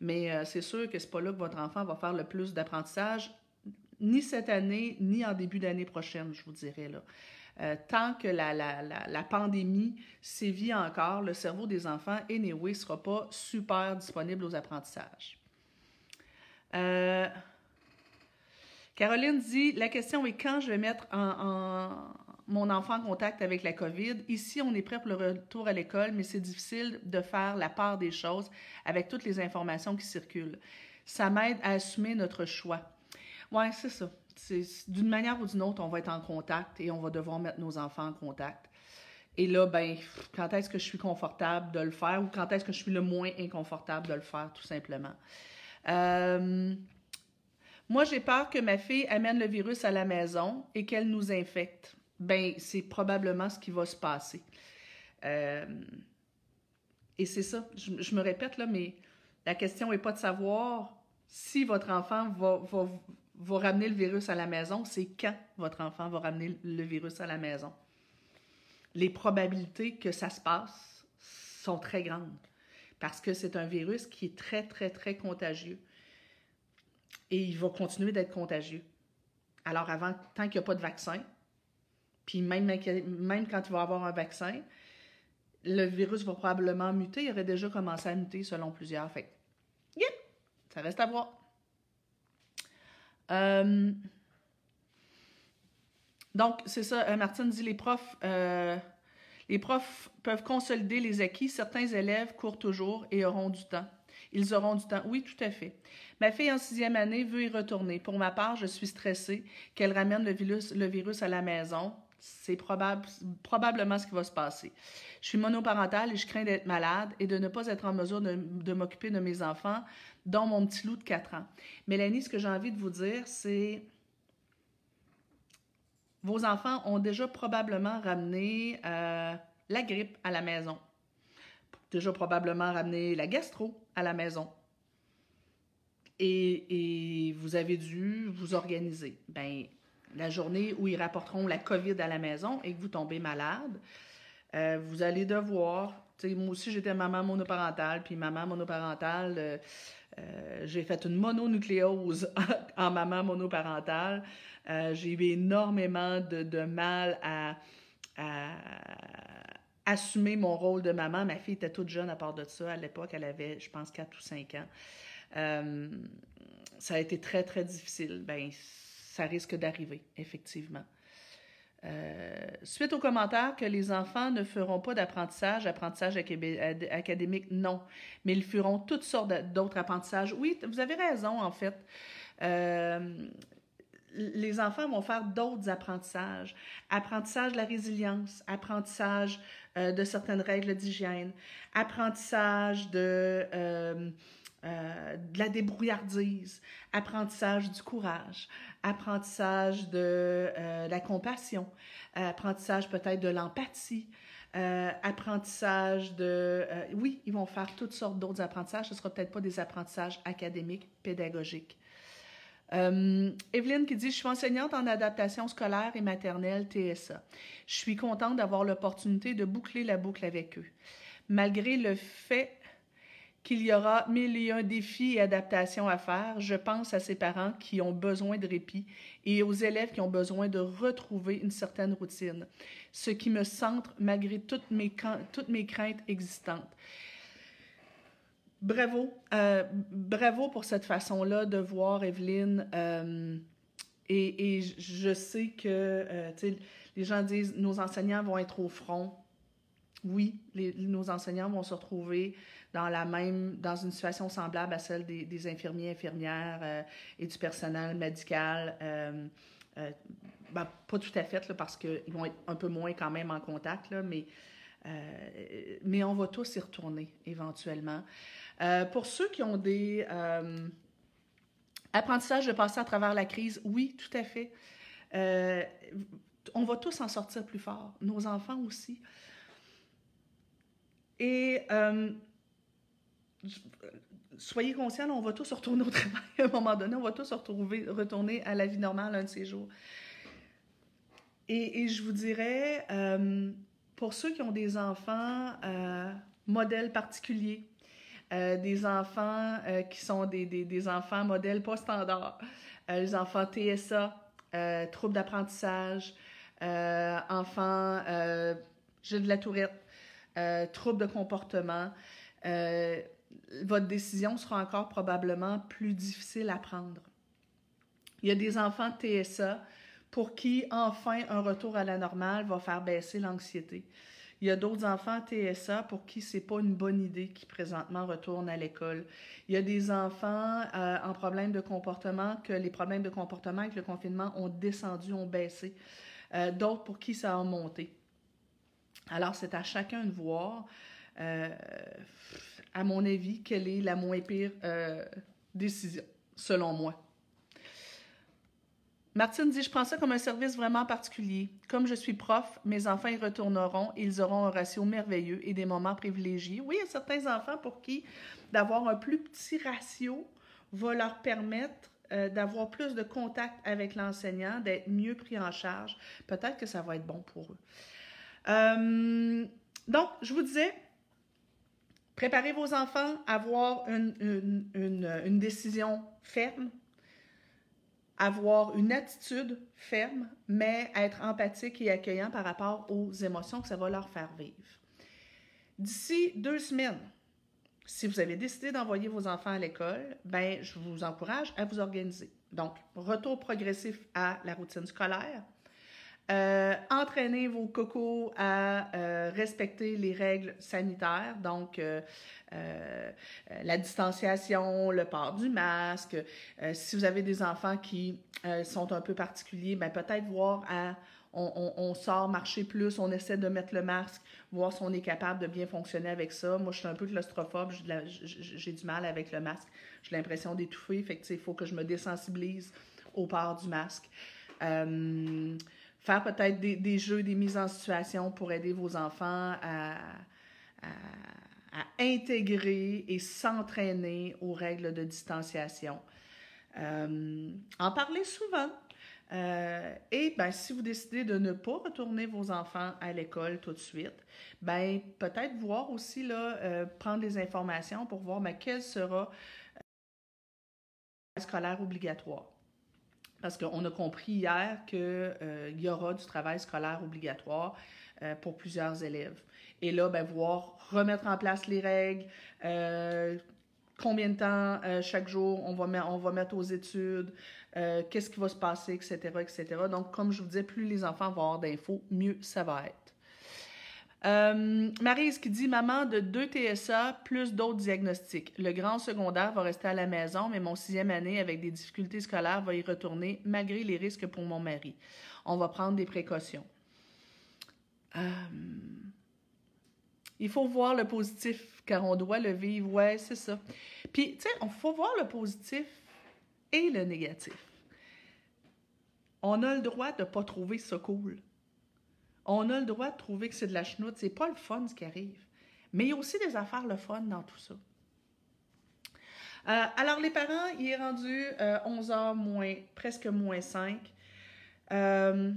A: Mais euh, c'est sûr que c'est pas là que votre enfant va faire le plus d'apprentissage, ni cette année, ni en début d'année prochaine, je vous dirais. Là. Euh, tant que la, la, la, pandémie sévit encore, le cerveau des enfants, anyway, ne sera pas super disponible aux apprentissages. Euh, Caroline dit La question est quand je vais mettre mon enfant en contact avec la COVID? Ici, on est prêt pour le retour à l'école, mais c'est difficile de faire la part des choses avec toutes les informations qui circulent. Ça m'aide à assumer notre choix. Oui, c'est ça d'une manière ou d'une autre, on va être en contact et on va devoir mettre nos enfants en contact. Et là, ben, quand est-ce que je suis confortable de le faire ou quand est-ce que je suis le moins inconfortable de le faire, tout simplement? Euh, moi, j'ai peur que ma fille amène le virus à la maison et qu'elle nous infecte. Ben, c'est probablement ce qui va se passer. Euh, et c'est ça, je, me répète là, mais la question n'est pas de savoir si votre enfant va, va, va ramener le virus à la maison, c'est quand votre enfant va ramener le virus à la maison. Les probabilités que ça se passe sont très grandes parce que c'est un virus qui est très, très, très contagieux. Et il va continuer d'être contagieux. Alors, avant, tant qu'il n'y a pas de vaccin, puis même, quand il va avoir un vaccin, le virus va probablement muter. Il aurait déjà commencé à muter selon plusieurs. Fait yep, ça reste à voir. Euh, donc, c'est ça, euh, Martine dit les profs, euh, les profs peuvent consolider les acquis. Certains élèves courent toujours et auront du temps. Ils auront du temps. Oui, tout à fait. Ma fille en sixième année veut y retourner. Pour ma part, je suis stressée qu'elle ramène le virus, le virus à la maison. C'est probable, probablement ce qui va se passer. Je suis monoparentale et je crains d'être malade et de ne pas être en mesure de, de m'occuper de mes enfants dont mon petit loup de 4 ans. Mélanie, ce que j'ai envie de vous dire, c'est vos enfants ont déjà probablement ramené euh, la grippe à la maison, déjà probablement ramené la gastro à la maison. Et, vous avez dû vous organiser. Ben, la journée où ils rapporteront la COVID à la maison et que vous tombez malade, euh, vous allez devoir. Moi aussi, j'étais maman monoparentale, puis maman monoparentale, euh, euh, j'ai fait une mononucléose en maman monoparentale. J'ai eu énormément de, mal à, assumer mon rôle de maman. Ma fille était toute jeune à part de ça. À l'époque, elle avait, je pense, 4 ou 5 ans. Ça a été très, très difficile. Ben, ça risque d'arriver, effectivement. Euh, suite aux commentaires que les enfants ne feront pas d'apprentissage, apprentissage académique, non, mais ils feront toutes sortes d'autres apprentissages. Oui, vous avez raison, en fait. Euh, les enfants vont faire d'autres apprentissages. Apprentissage de la résilience, apprentissage euh, de certaines règles d'hygiène, apprentissage de, euh, euh, de la débrouillardise, apprentissage du courage, apprentissage de la compassion, apprentissage peut-être de l'empathie. apprentissage de... oui, ils vont faire toutes sortes d'autres apprentissages. Ce ne sera peut-être pas des apprentissages académiques, pédagogiques. Euh, Evelyne qui dit Je suis enseignante en adaptation scolaire et maternelle TSA. Je suis contente d'avoir l'opportunité de boucler la boucle avec eux. Malgré le fait qu'il y aura mille et un défis et adaptations à faire, je pense à ces parents qui ont besoin de répit et aux élèves qui ont besoin de retrouver une certaine routine, ce qui me centre malgré toutes mes, toutes mes craintes existantes. Bravo. Euh, bravo pour cette façon-là de voir Evelyne. Euh, et, je sais que euh, les gens disent nos enseignants vont être au front. Oui, nos enseignants vont se retrouver dans la même, dans une situation semblable à celle des, infirmiers, infirmières et du personnel médical. Ben, pas tout à fait, parce qu'ils vont être un peu moins quand même en contact, là, mais, mais on va tous y retourner éventuellement. Euh, pour ceux qui ont des euh, apprentissages de passer à travers la crise, oui, tout à fait. Euh, on va tous en sortir plus fort, nos enfants aussi. Et soyez conscients, on va tous retourner au travail à un moment donné, on va tous retrouver, retourner à la vie normale un de ces jours. Et, je vous dirais, pour ceux qui ont des enfants modèles particuliers, euh, des enfants euh, qui sont des, enfants modèles pas standards, euh, les enfants TSA, troubles d'apprentissage, enfants, j'ai de la tourette, troubles de comportement. Votre décision sera encore probablement plus difficile à prendre. Il y a des enfants TSA pour qui, enfin, un retour à la normale va faire baisser l'anxiété. Il y a d'autres enfants TSA pour qui c'est pas une bonne idée qui présentement retournent à l'école. Il y a des enfants euh, en problème de comportement que les problèmes de comportement avec le confinement ont descendu, ont baissé. Euh, d'autres pour qui ça a monté. Alors, c'est à chacun de voir, à mon avis, quelle est la moins pire décision, selon moi? Martine dit, je prends ça comme un service vraiment particulier. Comme je suis prof, mes enfants y retourneront et ils auront un ratio merveilleux et des moments privilégiés. Oui, il y a certains enfants pour qui d'avoir un plus petit ratio va leur permettre euh, d'avoir plus de contact avec l'enseignant, d'être mieux pris en charge. Peut-être que ça va être bon pour eux. Euh, donc, je vous disais, préparez vos enfants à avoir une, une décision ferme, avoir une attitude ferme, mais être empathique et accueillant par rapport aux émotions que ça va leur faire vivre. D'ici deux semaines, si vous avez décidé d'envoyer vos enfants à l'école, ben, je vous encourage à vous organiser. Donc, retour progressif à la routine scolaire, euh, entraînez vos cocos à euh, respecter les règles sanitaires, donc euh, la distanciation, le port du masque. si vous avez des enfants qui sont un peu particuliers, ben peut-être voir à on, sort marcher plus, on essaie de mettre le masque, voir si on est capable de bien fonctionner avec ça. Moi, je suis un peu claustrophobe, j'ai du mal avec le masque. J'ai l'impression d'étouffer, fait il faut que je me désensibilise au port du masque faire peut-être des, jeux, des mises en situation pour aider vos enfants à, intégrer et s'entraîner aux règles de distanciation. Euh, en parler souvent. Euh, et ben, si vous décidez de ne pas retourner vos enfants à l'école tout de suite, ben, peut-être voir aussi, là, euh, prendre des informations pour voir ben, quel sera scolaire obligatoire parce qu'on a compris hier qu'il euh, y aura du travail scolaire obligatoire euh, pour plusieurs élèves. Et là, ben, voir remettre en place les règles, euh, combien de temps chaque jour on va, on va mettre aux études, qu'est-ce qui va se passer, etc., etc. Donc, comme je vous disais, plus les enfants vont avoir d'infos, mieux ça va être. Euh, Marise qui dit Maman de deux TSA plus d'autres diagnostics? Le grand secondaire va rester à la maison, mais mon sixième année avec des difficultés scolaires va y retourner malgré les risques pour mon mari. On va prendre des précautions. Euh, il faut voir le positif car on doit le vivre. Ouais, c'est ça. Puis, tu sais, il faut voir le positif et le négatif. On a le droit de ne pas trouver ça cool. On a le droit de trouver que c'est de la chenoute. C'est pas le fun ce qui arrive. Mais il y a aussi des affaires le fun dans tout ça. Euh, alors, les parents, il est rendu 11h moins, presque moins 5. Euh,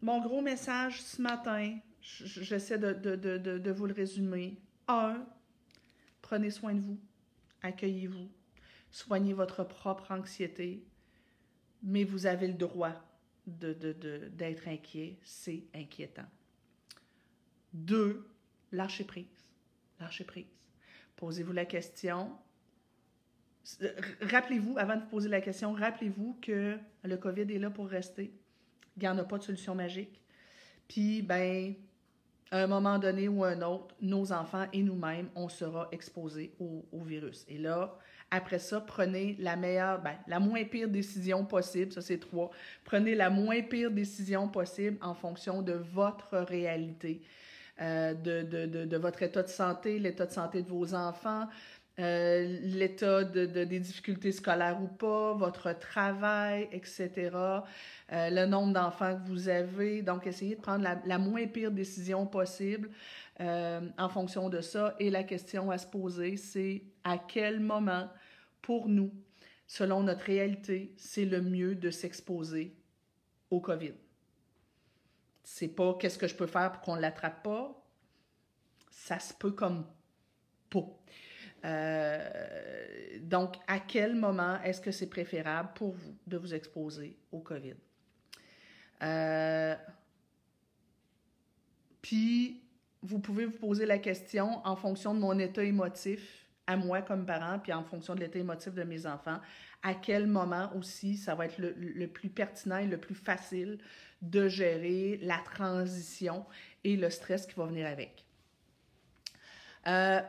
A: mon gros message ce matin, j'essaie de, de, vous le résumer. Un, prenez soin de vous, accueillez-vous, soignez votre propre anxiété, mais vous avez le droit d'être inquiet, c'est inquiétant. Deux, lâchez prise. Lâchez prise. Posez-vous la question. Rappelez-vous, avant de vous poser la question, rappelez-vous que le COVID est là pour rester. Il n'y en a pas de solution magique. Puis, ben, à un moment donné ou un autre, nos enfants et nous-mêmes, on sera exposés au, au, virus. Et là, après ça, prenez la meilleure, ben, la moins pire décision possible. Ça, c'est trois. Prenez la moins pire décision possible en fonction de votre réalité, euh, de, votre état de santé, l'état de santé de vos enfants, euh, l'état de, des difficultés scolaires ou pas, votre travail, etc., euh, le nombre d'enfants que vous avez. Donc, essayez de prendre la moins pire décision possible en fonction de ça. Et la question à se poser, c'est à quel moment pour nous, selon notre réalité, c'est le mieux de s'exposer au COVID. C'est pas qu'est-ce que je peux faire pour qu'on ne l'attrape pas. Ça se peut comme pas. Euh, donc, à quel moment est-ce que c'est préférable pour vous de vous exposer au COVID? Euh, puis, vous pouvez vous poser la question en fonction de mon état émotif à moi comme parent, puis en fonction de l'état émotif de mes enfants, à quel moment aussi ça va être le, plus pertinent et le plus facile de gérer la transition et le stress qui va venir avec. Euh,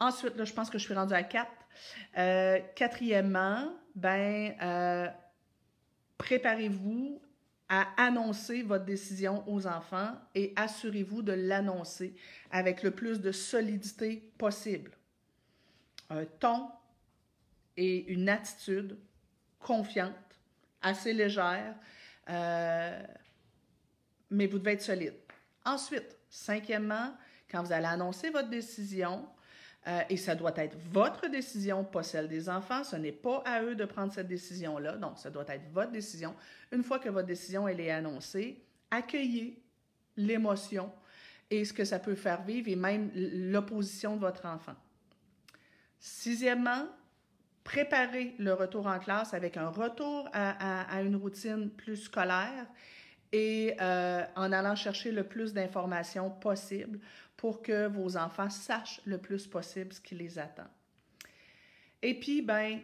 A: ensuite, là, je pense que je suis rendue à quatre. Euh, quatrièmement, ben, euh, préparez-vous à annoncer votre décision aux enfants et assurez-vous de l'annoncer avec le plus de solidité possible un ton et une attitude confiante, assez légère, euh, mais vous devez être solide. Ensuite, cinquièmement, quand vous allez annoncer votre décision, euh, et ça doit être votre décision, pas celle des enfants. Ce n'est pas à eux de prendre cette décision-là. Donc, ça doit être votre décision. Une fois que votre décision est annoncée, accueillez l'émotion et ce que ça peut faire vivre et même l'opposition de votre enfant. Sixièmement, préparer le retour en classe avec un retour à, une routine plus scolaire et euh, en allant chercher le plus d'informations possible pour que vos enfants sachent le plus possible ce qui les attend. Et puis, ben,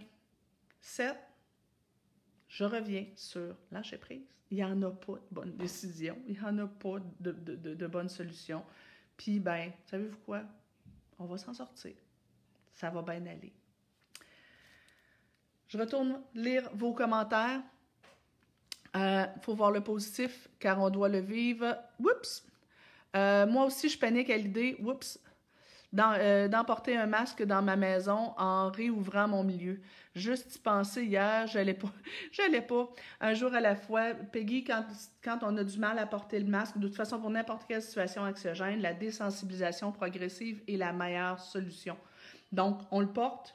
A: sept, je reviens sur lâcher prise. Il n'y en a pas de bonne décision, il n'y en a pas de, de, de bonne solution. Puis, ben, savez-vous quoi? On va s'en sortir ça va bien aller. Je retourne lire vos commentaires. Il euh, faut voir le positif car on doit le vivre. Oups! Euh, moi aussi, je panique à l'idée, oups, euh, d'emporter un masque dans ma maison en réouvrant mon milieu. Juste y penser hier, j'allais pas, j'allais pas. Un jour à la fois, Peggy, quand, on a du mal à porter le masque, de toute façon, pour n'importe quelle situation anxiogène, la désensibilisation progressive est la meilleure solution. Donc, on le porte.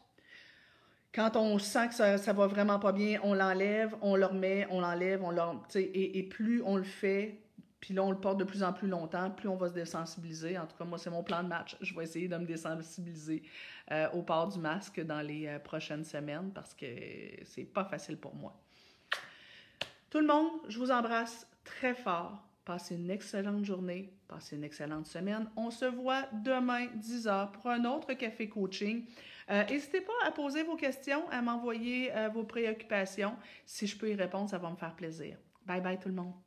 A: Quand on sent que ça, ça va vraiment pas bien, on l'enlève, on le remet, on l'enlève, on le, et, plus on le fait, puis là, on le porte de plus en plus longtemps, plus on va se désensibiliser. En tout cas, moi, c'est mon plan de match. Je vais essayer de me désensibiliser euh, au port du masque dans les euh, prochaines semaines parce que c'est pas facile pour moi. Tout le monde, je vous embrasse très fort. Passez une excellente journée, passez une excellente semaine. On se voit demain, 10h, pour un autre café coaching. Euh, n'hésitez pas à poser vos questions, à m'envoyer euh, vos préoccupations. Si je peux y répondre, ça va me faire plaisir. Bye bye tout le monde.